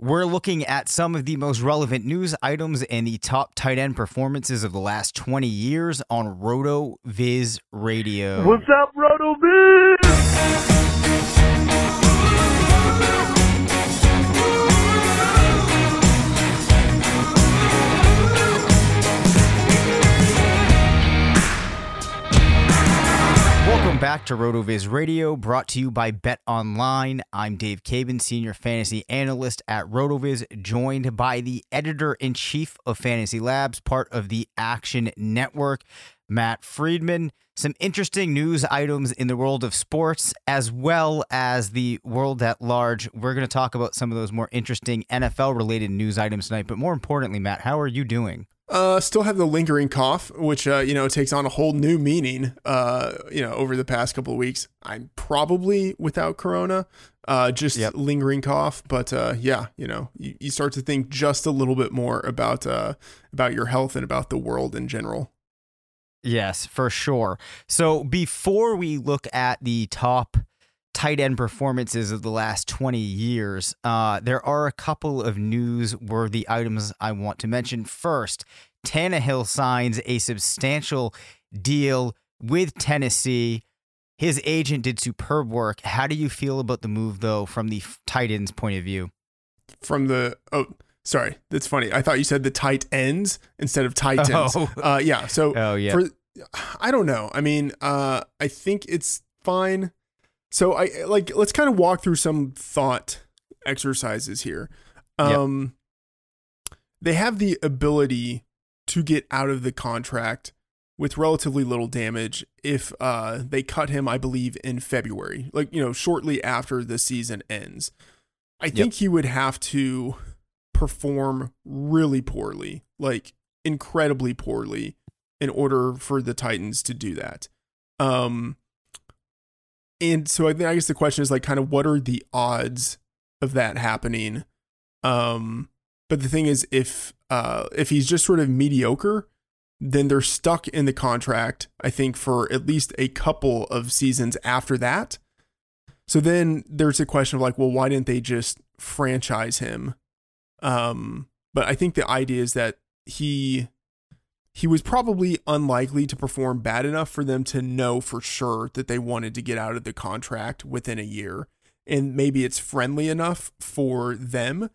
We're looking at some of the most relevant news items and the top tight end performances of the last 20 years on RotoViz Radio. What's up, RotoViz? Welcome back to RotoViz Radio, brought to you by Bet Online. I'm Dave Caban, Senior Fantasy Analyst at RotoViz, joined by the Editor in Chief of Fantasy Labs, part of the Action Network, Matt Freedman. Some interesting news items in the world of sports, as well as the world at large. We're going to talk about some of those more interesting NFL related news items tonight. But more importantly, Matt, how are you doing? Uh, still have the lingering cough, which uh, you know takes on a whole new meaning. Uh, you know, over the past couple of weeks, I'm probably without corona, uh, just Yep. lingering cough. But uh, yeah, you know, you, you start to think just a little bit more about uh about your health and about the world in general. Yes, for sure. So before we look at the top tight end performances of the last 20 years, uh, there are a couple of newsworthy items I want to mention. First, Tannehill signs a substantial deal with Tennessee. His agent did superb work. How do you feel about the move, though, from the tight end's point of view? From the oh, sorry, that's funny. I thought you said the tight ends instead of titans. Oh. Uh, yeah. So Oh, yeah. for I don't know. I mean, uh, I think it's fine. So I like let's kind of walk through some thought exercises here. Yep. Um, they have the ability to get out of the contract with relatively little damage if uh they cut him, I believe, in February, like you know, shortly after the season ends. I think he would have to perform really poorly, like incredibly poorly, in order for the Titans to do that. Um, and so I, think, I guess the question is like, kind of, what are the odds of that happening? Um, but the thing is, if uh, if he's just sort of mediocre, then they're stuck in the contract. I think for at least a couple of seasons after that. So then there's a question of like, well, why didn't they just franchise him? Um, but I think the idea is that he he was probably unlikely to perform bad enough for them to know for sure that they wanted to get out of the contract within a year. And maybe it's friendly enough for them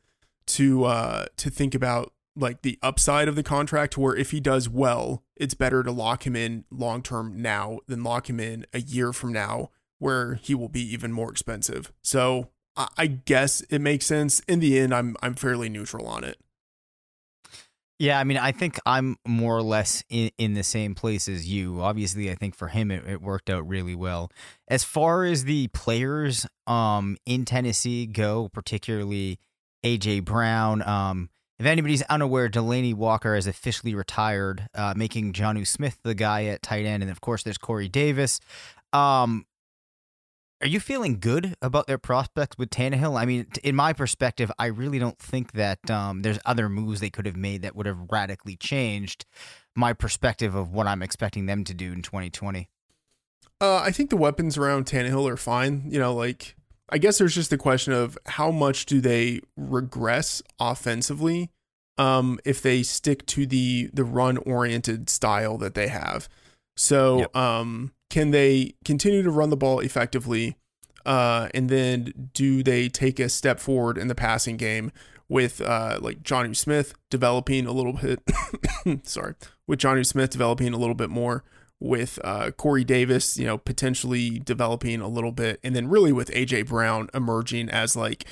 to uh to think about like the upside of the contract where if he does well, it's better to lock him in long term now than lock him in a year from now where he will be even more expensive. So I, guess it makes sense. In the end, I'm I'm fairly neutral on it. Yeah, I mean, I think I'm more or less in, in the same place as you. Obviously, I think for him it, it worked out really well. As far as the players um in Tennessee go, particularly AJ Brown, um, if anybody's unaware, Delanie Walker has officially retired, uh, making Jonnu Smith the guy at tight end, and of course there's Corey Davis. Um, are you feeling good about their prospects with Tannehill? I mean, in my perspective, I really don't think that um, there's other moves they could have made that would have radically changed my perspective of what I'm expecting them to do in 2020. Uh, I think the weapons around Tannehill are fine. You know, like I guess there's just the question of how much do they regress offensively um, if they stick to the the run oriented style that they have. So yep. um, can they continue to run the ball effectively? Uh, and then do they take a step forward in the passing game with uh, like Jonnu Smith developing a little bit? sorry, with Jonnu Smith developing a little bit more, with uh, Corey Davis, you know, potentially developing a little bit, and then really with AJ Brown emerging as like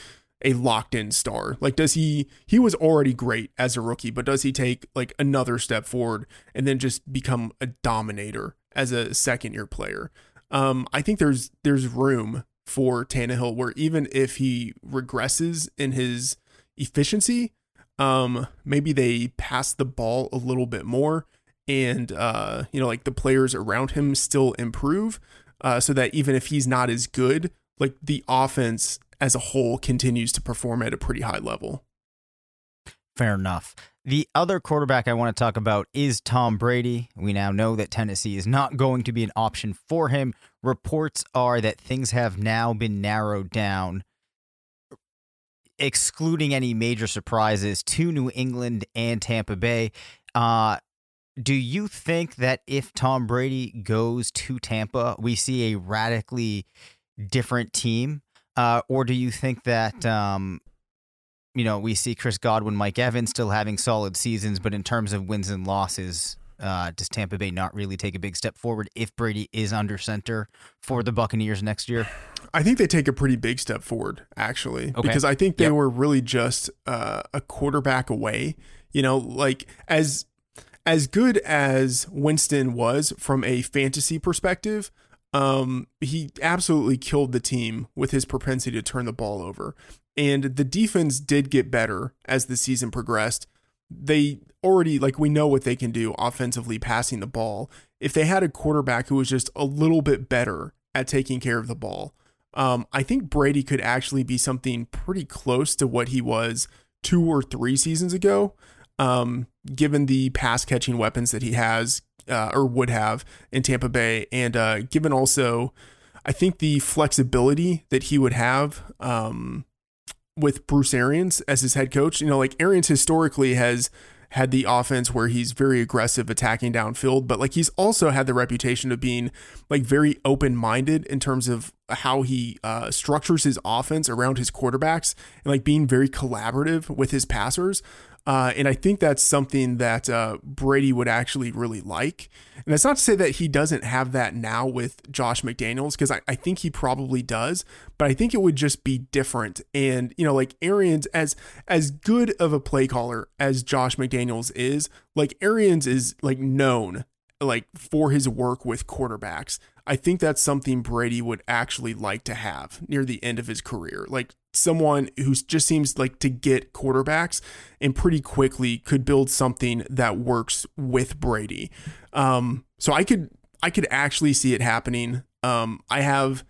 a locked in star. Like, does he, he was already great as a rookie, but does he take like another step forward and then just become a dominator as a second year player. Um, I think there's there's room for Tannehill where even if he regresses in his efficiency, um, maybe they pass the ball a little bit more, and uh, you know, like the players around him still improve, uh, so that even if he's not as good, like the offense as a whole continues to perform at a pretty high level. Fair enough. The other quarterback I want to talk about is Tom Brady. We now know that Tennessee is not going to be an option for him. Reports are that things have now been narrowed down, excluding any major surprises to New England and Tampa Bay. Uh, do you think that if Tom Brady goes to Tampa, we see a radically different team? Uh, or do you think that um, you know, we see Chris Godwin, Mike Evans still having solid seasons, but in terms of wins and losses, uh, does Tampa Bay not really take a big step forward if Brady is under center for the Buccaneers next year? I think they take a pretty big step forward, actually, okay. because I think they yep. were really just uh, a quarterback away. You know, like as as good as Winston was from a fantasy perspective, um, he absolutely killed the team with his propensity to turn the ball over. And the defense did get better as the season progressed. They already, like, we know what they can do offensively passing the ball. If they had a quarterback who was just a little bit better at taking care of the ball, um, I think Brady could actually be something pretty close to what he was two or three seasons ago, um, given the pass catching weapons that he has uh, or would have in Tampa Bay, and uh, given also, I think the flexibility that he would have. Um, with Bruce Arians as his head coach. You know, like Arians historically has had the offense where he's very aggressive attacking downfield, but like he's also had the reputation of being like very open minded in terms of how he uh, structures his offense around his quarterbacks and like being very collaborative with his passers. Uh, and I think that's something that uh, Brady would actually really like. And that's not to say that he doesn't have that now with Josh McDaniels, because I, I think he probably does, but I think it would just be different. And, you know, like Arians, as as good of a play caller as Josh McDaniels is, like Arians is like known like for his work with quarterbacks. I think that's something Brady would actually like to have near the end of his career. Like someone who just seems like to get quarterbacks and pretty quickly could build something that works with Brady. Um, so I could I could actually see it happening. Um, I have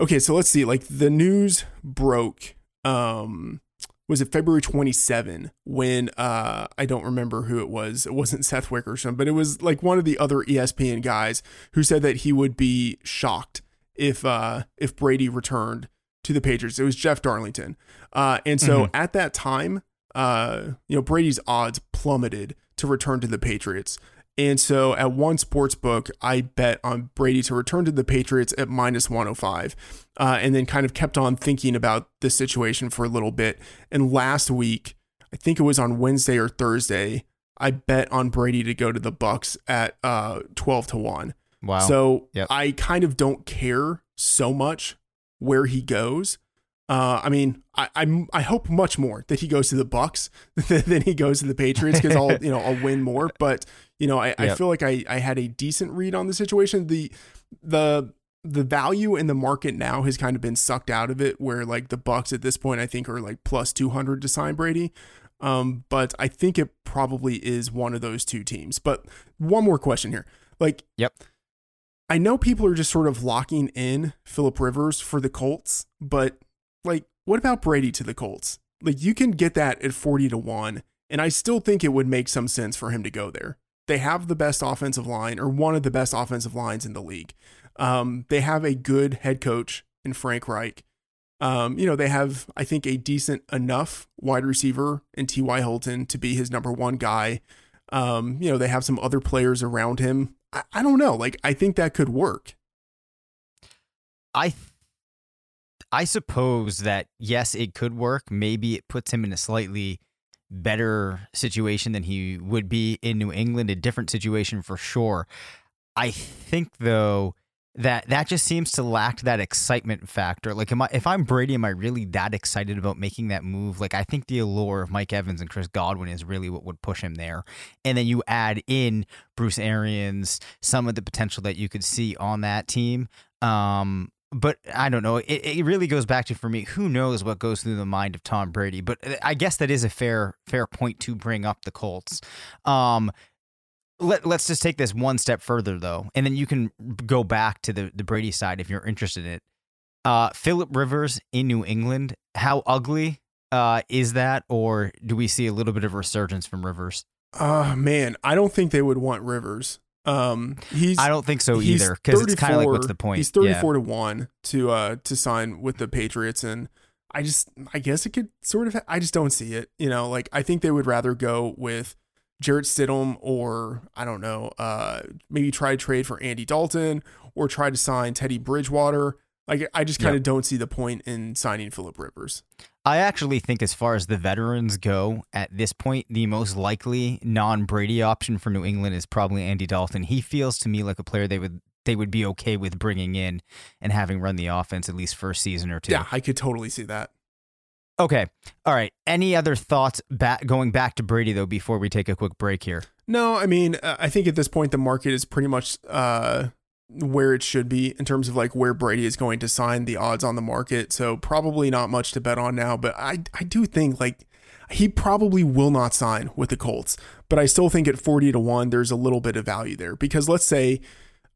okay, so let's see. Like the news broke um was it February 27 when uh I don't remember who it was. It wasn't Seth Wickersham, but it was like one of the other ESPN guys who said that he would be shocked if uh if Brady returned to the Patriots. It was Jeff Darlington. Uh and so mm-hmm. at that time, uh you know, Brady's odds plummeted to return to the Patriots. And so at one sports book, I bet on Brady to return to the Patriots at minus 105, uh, and then kind of kept on thinking about the situation for a little bit. And last week, I think it was on Wednesday or Thursday, I bet on Brady to go to the Bucks at uh, 12 to 1. Wow. So yep. I kind of don't care so much where he goes. Uh, I mean, I, I I hope much more that he goes to the Bucks than he goes to the Patriots because I'll you know I'll win more. But you know, I, I feel like I, I had a decent read on the situation. The the the value in the market now has kind of been sucked out of it, where like the Bucks at this point I think are like plus two hundred to sign Brady. Um, but I think it probably is one of those two teams. But one more question here, like Yep. I know people are just sort of locking in Philip Rivers for the Colts, but like, what about Brady to the Colts? Like, you can get that at 40 to 1, and I still think it would make some sense for him to go there. They have the best offensive line, or one of the best offensive lines in the league. Um, they have a good head coach in Frank Reich. Um, you know, they have, I think, a decent enough wide receiver in T.Y. Hilton to be his number one guy. Um, you know, they have some other players around him. I, I don't know. Like, I think that could work. I th- I suppose that yes, it could work. Maybe it puts him in a slightly better situation than he would be in New England, a different situation for sure. I think though that that just seems to lack that excitement factor. Like, am I if I'm Brady, am I really that excited about making that move? Like, I think the allure of Mike Evans and Chris Godwin is really what would push him there. And then you add in Bruce Arians, some of the potential that you could see on that team. Um, but I don't know. It, it really goes back to for me. Who knows what goes through the mind of Tom Brady? But uh, I guess that is a fair fair point to bring up the Colts. Um, let, let's just take this one step further though, and then you can go back to the the Brady side if you're interested in it. Uh, Philip Rivers in New England. How ugly uh, is that, or do we see a little bit of resurgence from Rivers? Uh man, I don't think they would want Rivers. Um, he's I don't think so either, because it's kind of like 34 what's the point? He's Yeah. 34 to 1 to uh to sign with the Patriots and I just I guess it could sort of I just don't see it. You know, like I think they would rather go with Jarrett Stidham or I don't know, uh maybe try to trade for Andy Dalton or try to sign Teddy Bridgewater. Like I just kind of don't see the point in signing Philip Rivers. I actually think, as far as the veterans go, at this point, the most likely non-Brady option for New England is probably Andy Dalton. He feels to me like a player they would they would be okay with bringing in and having run the offense at least for a season or two. Yeah, I could totally see that. Okay. All right. Any other thoughts back going back to Brady though before we take a quick break here? No, I mean, uh, I think at this point the market is pretty much uh, where it should be in terms of like where Brady is going to sign the odds on the market. So probably not much to bet on now, but I I do think like he probably will not sign with the Colts, but I still think at 40 to 1 there's a little bit of value there because let's say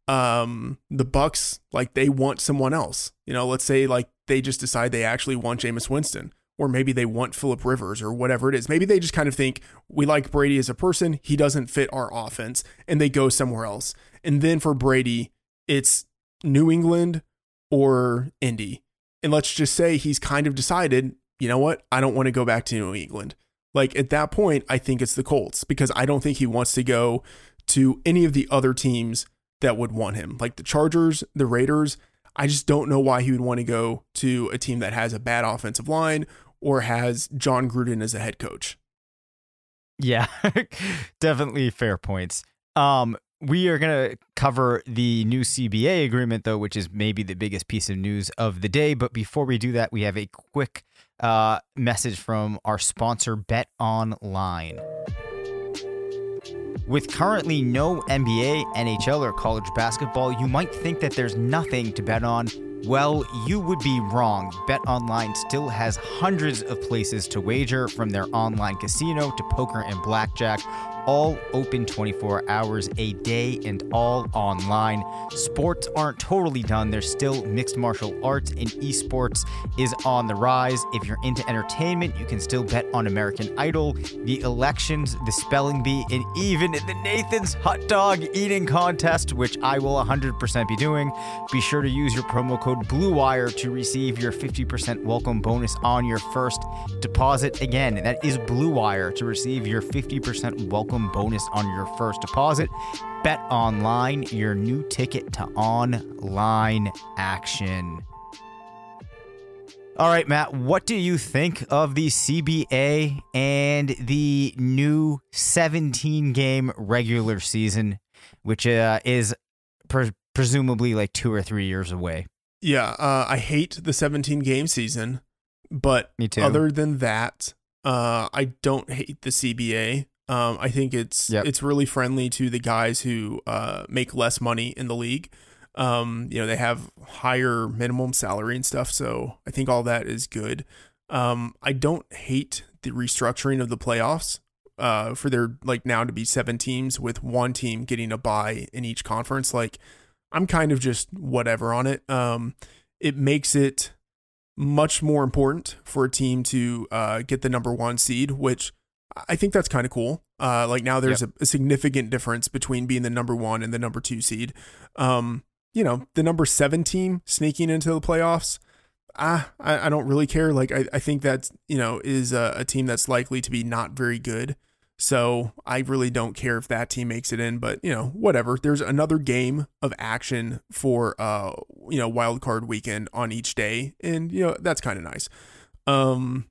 um the Bucks like they want someone else. You know, let's say like they just decide they actually want Jameis Winston or maybe they want Philip Rivers or whatever it is. Maybe they just kind of think we like Brady as a person, he doesn't fit our offense, and they go somewhere else. And then for Brady, it's New England or Indy. And let's just say he's kind of decided, you know what, I don't want to go back to New England. Like at that point, I think it's the Colts because I don't think he wants to go to any of the other teams that would want him, like the Chargers, the Raiders. I just don't know why he would want to go to a team that has a bad offensive line or has Jon Gruden as a head coach. Yeah, definitely fair points. Um, we are going to cover the new CBA agreement, though, which is maybe the biggest piece of news of the day. But before we do that, we have a quick uh, message from our sponsor, Bet Online. With currently no NBA, NHL, or college basketball, you might think that there's nothing to bet on. Well, you would be wrong. BetOnline still has hundreds of places to wager, from their online casino to poker and blackjack, all open 24 hours a day and all online. Sports aren't totally done, there's still mixed martial arts, and esports is on the rise. If you're into entertainment, you can still bet on American Idol, the elections, the spelling bee, and even the Nathan's hot dog eating contest, which I will 100% be doing. Be sure to use your promo code BLUEWIRE to receive your 50% welcome bonus on your first deposit. Again, that is BLUEWIRE to receive your 50% welcome bonus on your first deposit. Bet online, your new ticket to online action. All right, Matt, what do you think of the CBA and the new 17 game regular season, which uh, is pre- presumably like two or three years away? Yeah, uh, I hate the 17 game season. But Me too. other than that, uh, I don't hate the CBA. Um, I think it's Yep. it's really friendly to the guys who uh, make less money in the league. Um, you know, they have higher minimum salary and stuff, so I think all that is good. Um, I don't hate the restructuring of the playoffs. Uh, for there like now to be seven teams with one team getting a bye in each conference, like I'm kind of just whatever on it. Um, it makes it much more important for a team to uh, get the number one seed, which I think that's kind of cool. Uh, like now there's a, a significant difference between being the number one and the number two seed. Um, you know, the number seven team sneaking into the playoffs. Ah, I, I don't really care. Like I, I think that's you know is a, a team that's likely to be not very good. So I really don't care if that team makes it in, but you know, whatever. There's another game of action for uh, you know, wild card weekend on each day, and you know, that's kind of nice. Um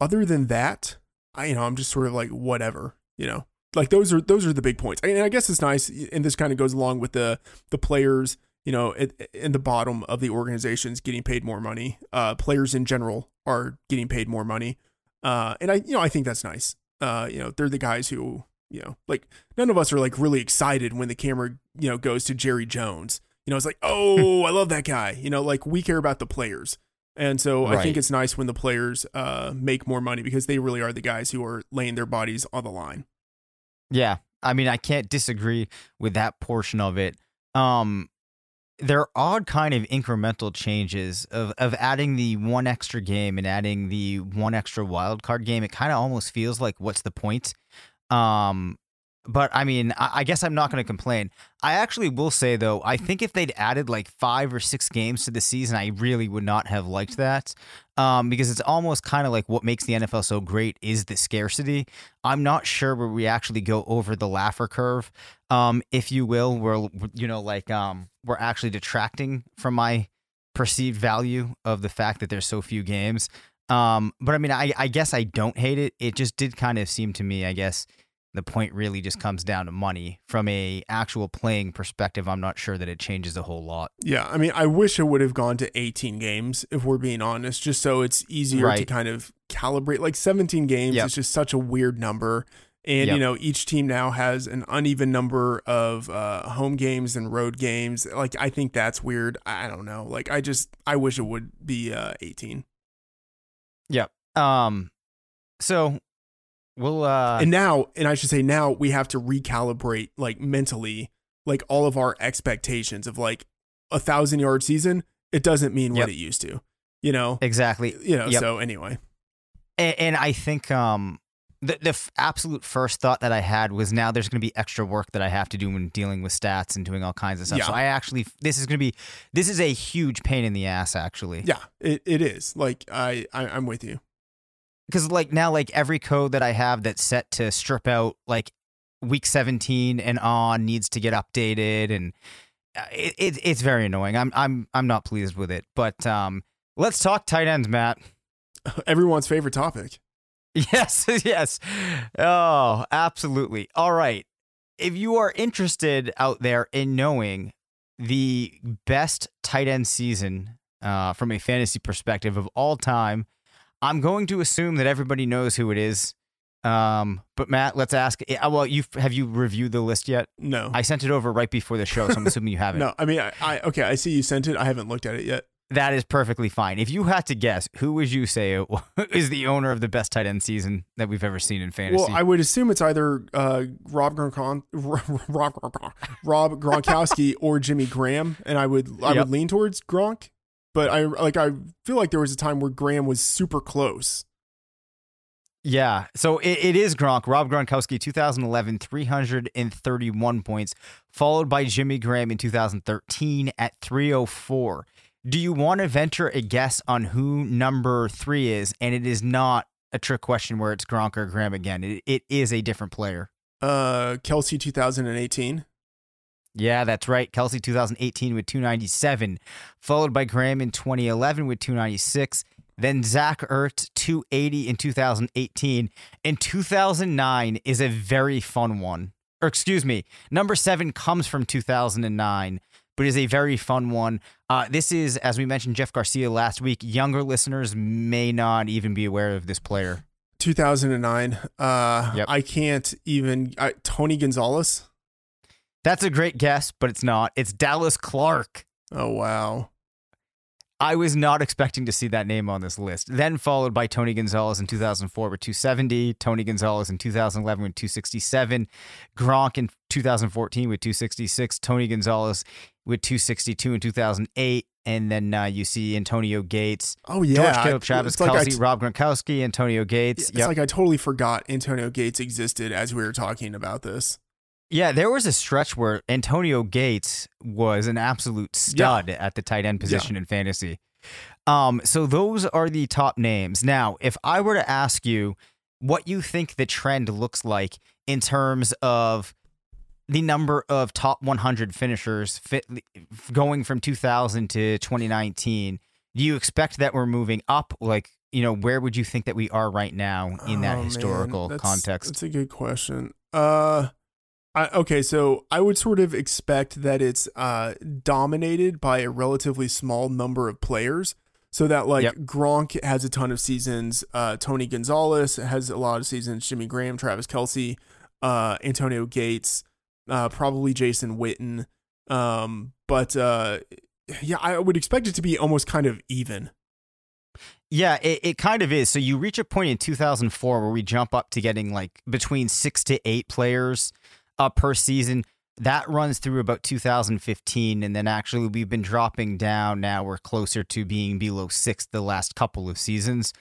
other than that, I you know, I'm just sort of like whatever, you know. Like those are those are the big points. And I guess it's nice and this kind of goes along with the the players, you know, at, in the bottom of the organizations getting paid more money. Uh players in general are getting paid more money. Uh and I you know, I think that's nice uh, you know, they're the guys who, you know, like none of us are like really excited when the camera, you know, goes to Jerry Jones. You know, it's like, oh, I love that guy. You know, like we care about the players. And so I think it's nice when the players uh, make more money because they really are the guys who are laying their bodies on the line. Yeah. I mean, I can't disagree with that portion of it. Um, they're odd kind of incremental changes of, of adding the one extra game and adding the one extra wild card game. It kind of almost feels like what's the point? Um, but I mean, I, I guess I'm not going to complain. I actually will say though, I think if they'd added like five or six games to the season, I really would not have liked that. Um, because it's almost kind of like what makes the NFL so great is the scarcity. I'm not sure where we actually go over the Laffer curve, um, if you will, where you know, like um, we're actually detracting from my perceived value of the fact that there's so few games. Um, but I mean, I, I guess I don't hate it. It just did kind of seem to me, I guess, the point really just comes down to money. From a actual playing perspective, I'm not sure that it changes a whole lot. Yeah, I mean, I wish it would have gone to 18 games if we're being honest, just so it's easier to kind of calibrate. Like 17 games Yep. is just such a weird number. And, Yep. you know, each team now has an uneven number of uh, home games and road games. Like, I think that's weird. I don't know. Like, I just, I wish it would be uh, 18. Yep. Um, so we'll uh, and now, and I should say now, we have to recalibrate, like, mentally, like, all of our expectations of, like, a thousand yard season. It doesn't mean Yep. what it used to, you know? exactly. you know Yep. so anyway And, and I think um, the the f- absolute first thought that I had was now there's going to be extra work that I have to do when dealing with stats and doing all kinds of stuff. Yeah. So I actually this is going to be this is a huge pain in the ass actually. yeah it, it is like I, I i'm with you because like now like every code that i have that's set to strip out like week 17 and on needs to get updated and uh, it, it, it's very annoying. I'm i'm i'm not pleased with it. But um let's talk tight ends matt. Everyone's favorite topic. Yes yes. Oh absolutely. All right. If you are interested out there in knowing the best tight end season uh, from a fantasy perspective of all time, I'm going to assume that everybody knows who it is. Um, but Matt, let's ask. uh, Well, you have you reviewed the list yet? no I sent it over right before the show, so I'm assuming you haven't. no i mean I, I okay i see you sent it i haven't looked at it yet That is perfectly fine. If you had to guess, who would you say is the owner of the best tight end season that we've ever seen in fantasy? well i would assume it's either uh rob Gronkon, rob, Gronkon- rob gronkowski or jimmy graham and i would i Yep. would lean towards gronk but i like i feel like there was a time where graham was super close Yeah, so it, it is Gronk, Rob Gronkowski, 2011, 331 points, followed by Jimmy Graham in 2013 at 304. Do you want to venture a guess on who number three is? And it is not a trick question where it's Gronk or Graham again. It, it is a different player. uh kelce 2018 Yeah, that's right. Kelce 2018 with 297, followed by Graham in 2011 with 296. Then Zach Ertz 280 in 2018. And 2009 is a very fun one. Or excuse me, number seven comes from 2009. but is a very fun one. Uh, this is, as we mentioned, Jeff Garcia last week. Younger listeners may not even be aware of this player. 2009. Uh, Yep. I can't even. I, Tony Gonzalez. That's a great guess, but it's not. It's Dallas Clark. Oh wow. I was not expecting to see that name on this list. Then followed by Tony Gonzalez in 2004 with 270, Tony Gonzalez in 2011 with 267, Gronk in 2014 with 266, Tony Gonzalez with 262 in 2008, and then uh, you see Antonio Gates, Oh yeah. George Kittle, Travis it's like Kelce, t- Rob Gronkowski, Antonio Gates. It's Yep. like I totally forgot Antonio Gates existed as we were talking about this. Yeah, there was a stretch where Antonio Gates was an absolute stud at the tight end position in fantasy. Um, so those are the top names. Now, if I were to ask you what you think the trend looks like in terms of the number of top 100 finishers fit, going from 2000 to 2019, do you expect that we're moving up? Like, you know, where would you think that we are right now in that Oh, man, historical that's- context? That's a good question. Uh, I, okay, so I would sort of expect that it's uh dominated by a relatively small number of players. So that like Yep. Gronk has a ton of seasons, uh, Tony Gonzalez has a lot of seasons, Jimmy Graham, Travis Kelce, uh, Antonio Gates, uh, probably Jason Witten. Um, but uh, yeah, I would expect it to be almost kind of even. Yeah, it, it kind of is. So you reach a point in 2004 where we jump up to getting like between six to eight players uh, per season. That runs through about 2015. And then actually, we've been dropping down. Now we're closer to being below six the last couple of seasons.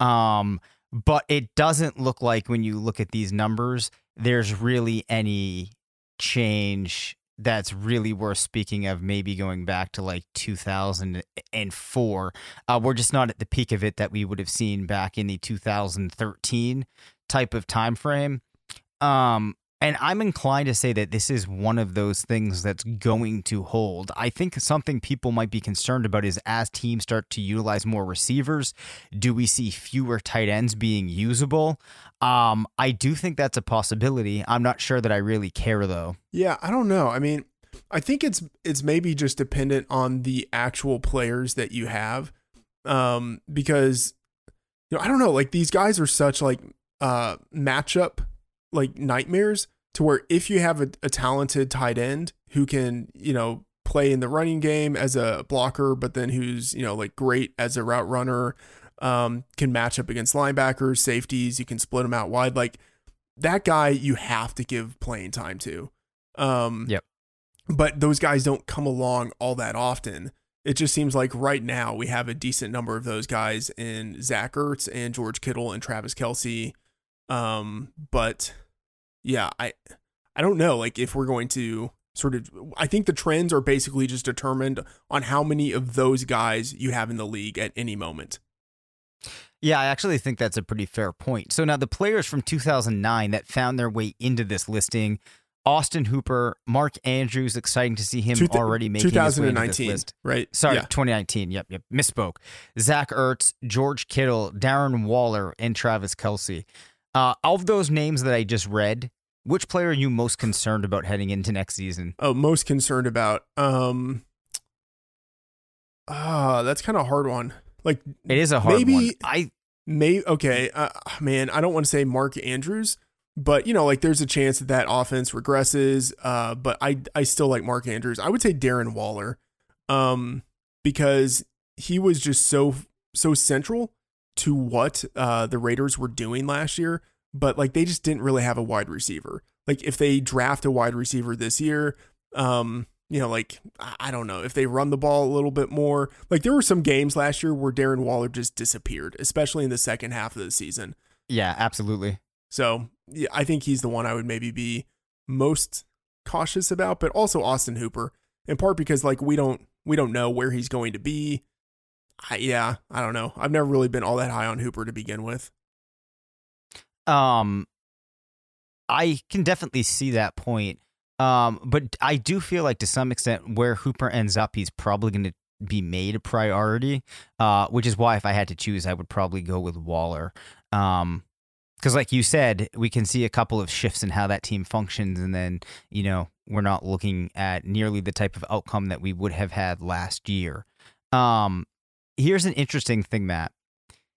Um, but it doesn't look like when you look at these numbers, there's really any change that's really worth speaking of maybe going back to like 2004 uh, we're just not at the peak of it that we would have seen back in the 2013 type of time frame um and i'm inclined to say that this is one of those things that's going to hold i think something people might be concerned about is as teams start to utilize more receivers do we see fewer tight ends being usable um i do think that's a possibility i'm not sure that i really care though Yeah, I don't know. I mean, I think it's it's maybe just dependent on the actual players that you have. Um because you know, I don't know, like these guys are such like uh matchup like nightmares to where if you have a, a talented tight end who can, you know, play in the running game as a blocker, but then who's, you know, like great as a route runner, um, can match up against linebackers, safeties, you can split them out wide. Like that guy you have to give playing time to. Um, Yep. But those guys don't come along all that often. It just seems like right now we have a decent number of those guys in Zach Ertz and George Kittle and Travis Kelce. Um, but yeah, I I don't know. Like if we're going to sort of, I think the trends are basically just determined on how many of those guys you have in the league at any moment. Yeah, I actually think that's a pretty fair point. So now the players from 2009 that found their way into this listing Austin Hooper, Mark Andrews, exciting to see him thou- already making his way into this list. right? Sorry, Yeah. 2019. Yep, yep. Misspoke. Zach Ertz, George Kittle, Darren Waller, and Travis Kelce. Uh, of those names that I just read, which player are you most concerned about heading into next season? oh, most concerned about. Um, ah, that's kind of a hard one. Like It is a hard Maybe- one. I May okay, uh, man. I don't want to say Mark Andrews, but you know, like there's a chance that that offense regresses. Uh, but I I still like Mark Andrews. I would say Darren Waller, um, because he was just so so central to what uh the Raiders were doing last year. But like they just didn't really have a wide receiver. Like if they draft a wide receiver this year, um, you know, like I don't know if they run the ball a little bit more. Like there were some games last year where Darren Waller just disappeared, especially in the second half of the season. yeah, absolutely. So yeah, I think he's the one I would maybe be most cautious about, but also Austin Hooper, in part because like we don't we don't know where he's going to be. I, yeah, I don't know. I've never really been all that high on Hooper to begin with. Um, I can definitely see that point. Um, but I do feel like to some extent where Hooper ends up, he's probably going to be made a priority. Uh, which is why if I had to choose, I would probably go with Waller. Um, because like you said, we can see a couple of shifts in how that team functions, and then you know we're not looking at nearly the type of outcome that we would have had last year. Um, here's an interesting thing, Matt.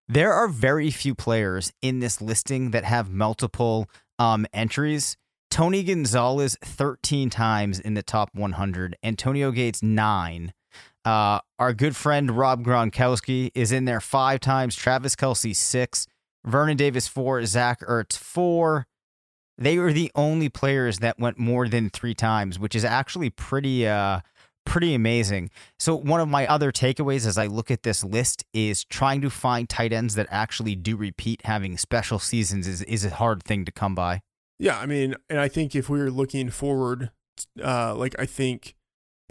There are very few players in this listing that have multiple um, entries. Tony Gonzalez 13 times in the top 100, Antonio Gates 9. Uh, our good friend Rob Gronkowski is in there five times, Travis Kelce 6, Vernon Davis 4, Zach Ertz 4. They were the only players that went more than three times, which is actually pretty uh, pretty amazing. So one of my other takeaways as I look at this list is trying to find tight ends that actually do repeat having special seasons is is a hard thing to come by. Yeah, I mean, and I think if we are looking forward, uh, like I think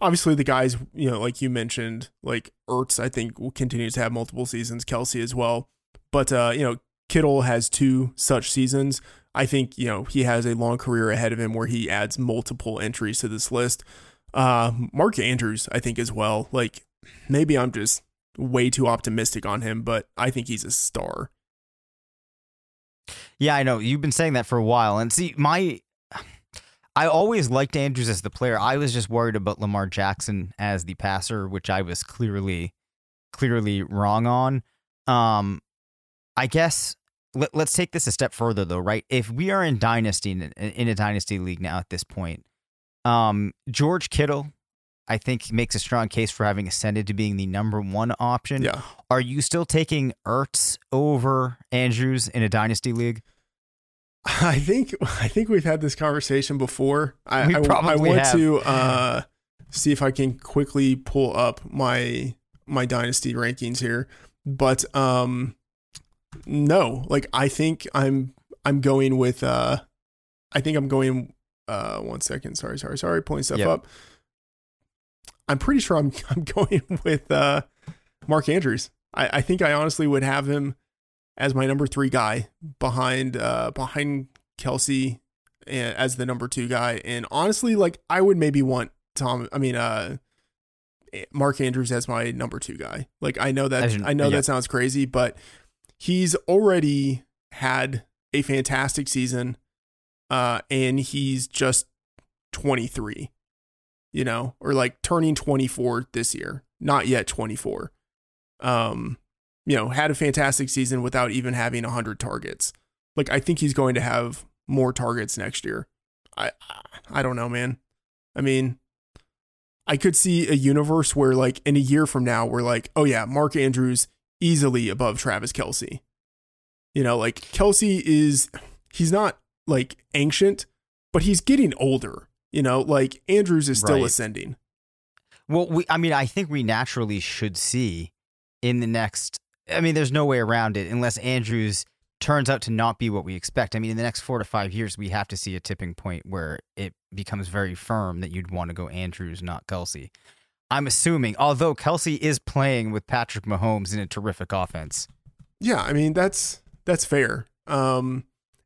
obviously the guys, you know, like you mentioned, like Ertz, I think will continue to have multiple seasons, Kelce as well. But uh, you know, Kittle has two such seasons. I think, you know, he has a long career ahead of him where he adds multiple entries to this list. Uh, Mark Andrews, I think as well. Like maybe I'm just way too optimistic on him, but I think he's a star. Yeah, I know. You've been saying that for a while. And see, my I always liked Andrews as the player. I was just worried about Lamar Jackson as the passer, which I was clearly clearly wrong on. Um I guess let, us take this a step further though, right? If we are in dynasty in, in a dynasty league now at this point, um, George Kittle, I think, makes a strong case for having ascended to being the number one option. Yeah. Are you still taking Ertz over Andrews in a dynasty league? I think I think we've had this conversation before. I I, probably I want have. to uh, see if I can quickly pull up my my dynasty rankings here, but um, no, like I think I'm I'm going with uh, I think I'm going uh one second sorry sorry sorry pulling stuff Yep. up. I'm pretty sure i'm i'm going with uh mark andrews. I i think i honestly would have him as my number three guy behind uh behind kelce and as the number two guy. And honestly like i would maybe want tom i mean uh mark andrews as my number two guy. Like i know that your- i know yeah. that sounds crazy but he's already had a fantastic season uh, and he's just 23, you know, or like turning 24 this year, not yet 24. Um, you know, had a fantastic season without even having 100 targets. Like, I think he's going to have more targets next year. I, I don't know, man. I mean, I could see a universe where, like, in a year from now, we're like, oh yeah, Mark Andrews easily above Travis Kelce. You know, like Kelce is, he's not like ancient, but he's getting older. You know, like Andrews is still Right. ascending. Well, we, I mean, I think we naturally should see in the next. I mean, there's no way around it unless Andrews turns out to not be what we expect. I mean, in the next four to five years, we have to see a tipping point where it becomes very firm that you'd want to go Andrews, not Kelce. I'm assuming, although Kelce is playing with Patrick Mahomes in a terrific offense. Yeah, I mean that's that's fair. Um,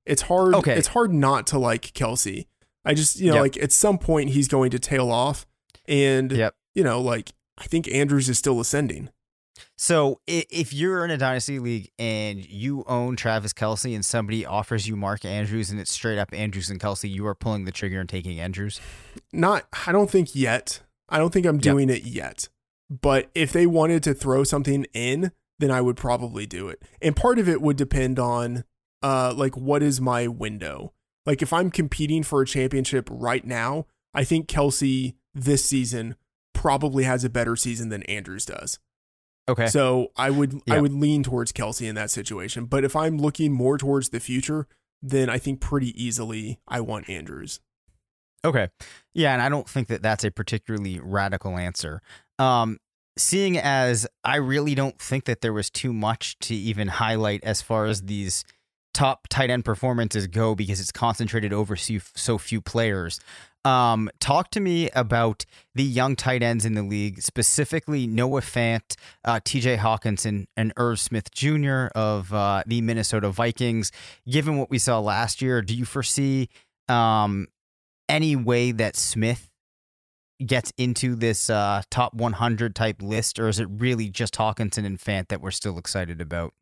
it's hard. Okay. it's hard not to like Kelce. I just you know Yep. like at some point he's going to tail off, and Yep. you know like I think Andrews is still ascending. So if you're in a dynasty league and you own Travis Kelce and somebody offers you Mark Andrews and it's straight up Andrews and Kelce, you are pulling the trigger and taking Andrews. Not I don't think yet. I don't think I'm doing it yet. But if they wanted to throw something in, then I would probably do it. And part of it would depend on uh like what is my window. Like if I'm competing for a championship right now, I think Kelce this season probably has a better season than Andrews does. Okay. So I would I would lean towards Kelce in that situation. But if I'm looking more towards the future, then I think pretty easily I want Andrews. Okay. Yeah, and I don't think that that's a particularly radical answer. Um, seeing as I really don't think that there was too much to even highlight as far as these top tight end performances go because it's concentrated over so, few players. Um, talk to me about the young tight ends in the league, specifically Noah Fant, uh, TJ Hockenson, and Irv Smith Jr. of uh, the Minnesota Vikings. Given what we saw last year, do you foresee um, any way that Smith gets into this uh, top 100 type list, or is it really just Hockenson and Fant that we're still excited about?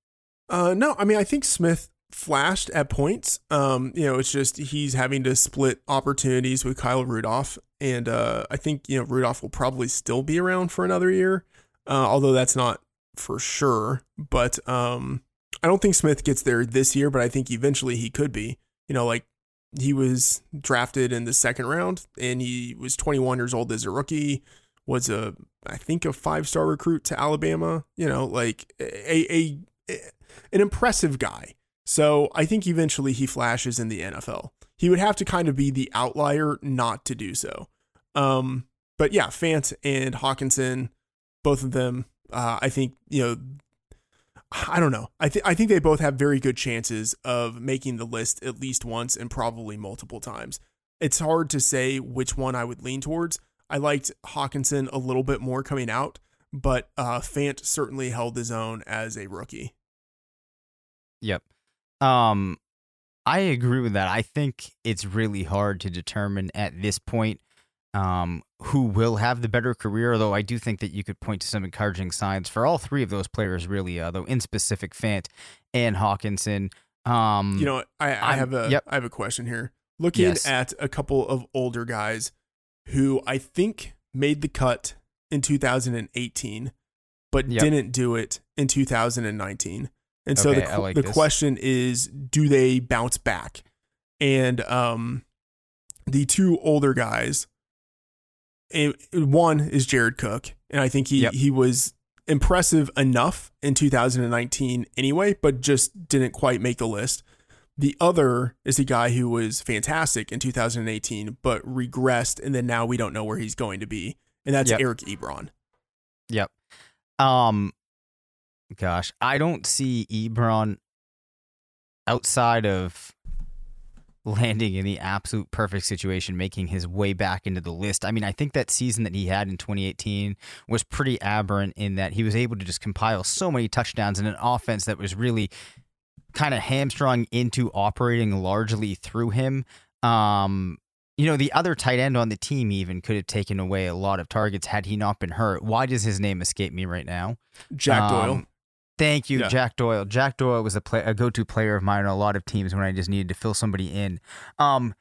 Uh, no, I mean, I think Smith flashed at points. Um, you know, it's just he's having to split opportunities with Kyle Rudolph, and uh, I think you know Rudolph will probably still be around for another year, uh, although that's not for sure. But um, I don't think Smith gets there this year, but I think eventually he could be. You know, like he was drafted in the second round, and he was 21 years old as a rookie. Was a I think a five star recruit to Alabama. You know, like a a, a an impressive guy. So I think eventually he flashes in the NFL. He would have to kind of be the outlier not to do so. Um, but yeah, Fant and Hockenson, both of them, uh, I think you know. I don't know. I think I think they both have very good chances of making the list at least once and probably multiple times. It's hard to say which one I would lean towards. I liked Hockenson a little bit more coming out, but uh, Fant certainly held his own as a rookie. Yep. Um, I agree with that. I think it's really hard to determine at this point um, who will have the better career. Although I do think that you could point to some encouraging signs for all three of those players, really. Uh, though in specific, Fant and Hockenson. Um, You know, I, I have a yep. I have a question here. Looking Yes. at a couple of older guys who I think made the cut in 2018, but Yep. didn't do it in 2019. And so Okay, the like the this. question is, do they bounce back? And um, the two older guys, one is Jared Cook, and I think he Yep. he was impressive enough in 2019 anyway, but just didn't quite make the list. The other is a guy who was fantastic in 2018, but regressed, and then now we don't know where he's going to be, and that's Yep. Eric Ebron. Yep. Um gosh, I don't see Ebron outside of landing in the absolute perfect situation making his way back into the list. I mean, I think that season that he had in 2018 was pretty aberrant in that he was able to just compile so many touchdowns in an offense that was really kind of hamstrung into operating largely through him. Um you know, the other tight end on the team even could have taken away a lot of targets had he not been hurt. Why does his name escape me right now? Jack Doyle. Um, Thank you, Yeah. Jack Doyle. Jack Doyle was a, play, a go-to player of mine on a lot of teams when I just needed to fill somebody in. Um,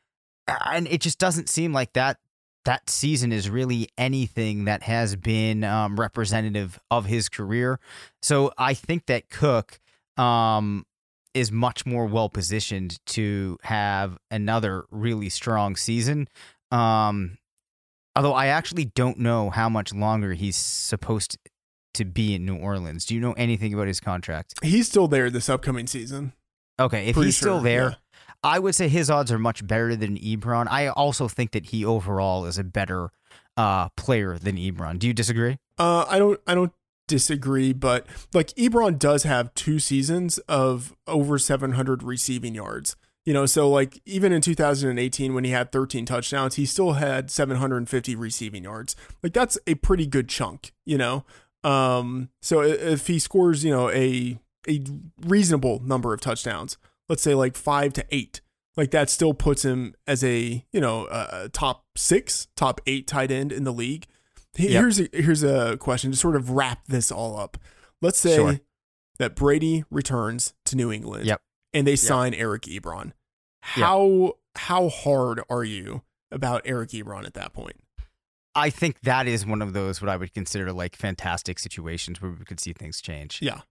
and it just doesn't seem like that that season is really anything that has been um, representative of his career. So I think that Cook um, is much more well positioned to have another really strong season. Um, although I actually don't know how much longer he's supposed to be in New Orleans. Do you know anything about his contract? He's still there this upcoming season. Okay, if Pretty he's still there, yeah. I would say his odds are much better than Ebron. I also think that he overall is a better uh, player than Ebron. Do you disagree? Uh, I don't I don't disagree, but like Ebron does have two seasons of over 700 receiving yards. You know, so like even in 2018 when he had 13 touchdowns, he still had 750 receiving yards. Like that's a pretty good chunk, you know. Um so if he scores, you know, a a reasonable number of touchdowns, let's say like 5 to 8, like that still puts him as a, you know, a top 6, top 8 tight end in the league. He- Yep. Here's a, here's a question to sort of wrap this all up. Let's say Sure. that Brady returns to New England. Yep. And they sign Eric Ebron. Yep. How how hard are you about Eric Ebron at that point? I think that is one of those what I would consider like fantastic situations where we could see things change. Yeah.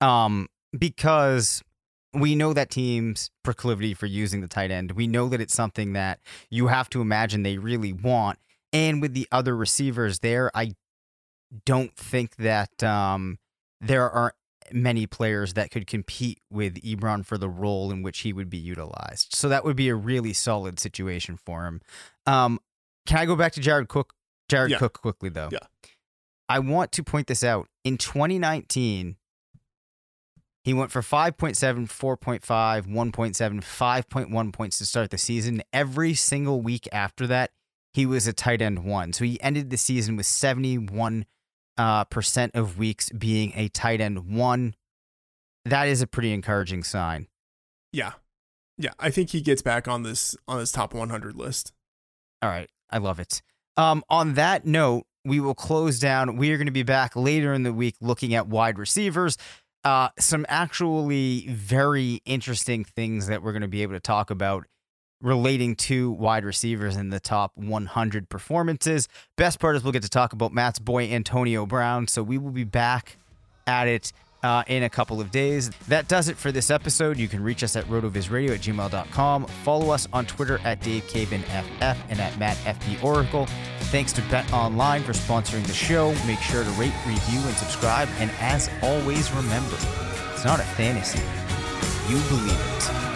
Um, because we know that teams' proclivity for using the tight end. We know that it's something that you have to imagine they really want. And with the other receivers there, I don't think that um, there are many players that could compete with Ebron for the role in which he would be utilized. So that would be a really solid situation for him. Um, can I go back to Jared Cook? Jared Yeah. Cook quickly though. Yeah. I want to point this out. In 2019, he went for 5.7, 4.5, 1.7, 5.1 points to start the season. Every single week after that, he was a tight end one. So he ended the season with 71 uh, percent of weeks being a tight end one. That is a pretty encouraging sign. Yeah. Yeah. I think he gets back on this on this top 100 list. All right. I love it. Um, on that note, we will close down. We are going to be back later in the week looking at wide receivers. uh, some actually very interesting things that we're going to be able to talk about relating to wide receivers in the top 100 performances. Best part is we'll get to talk about Matt's boy Antonio Brown. So we will be back at it uh, in a couple of days. That does it for this episode. You can reach us at rotovizradio at gmail.com. Follow us on Twitter at DaveCavenFF and at MattFBOracle. Thanks to Bet Online for sponsoring the show. Make sure to rate, review, and subscribe. And as always, remember, it's not a fantasy. You believe it.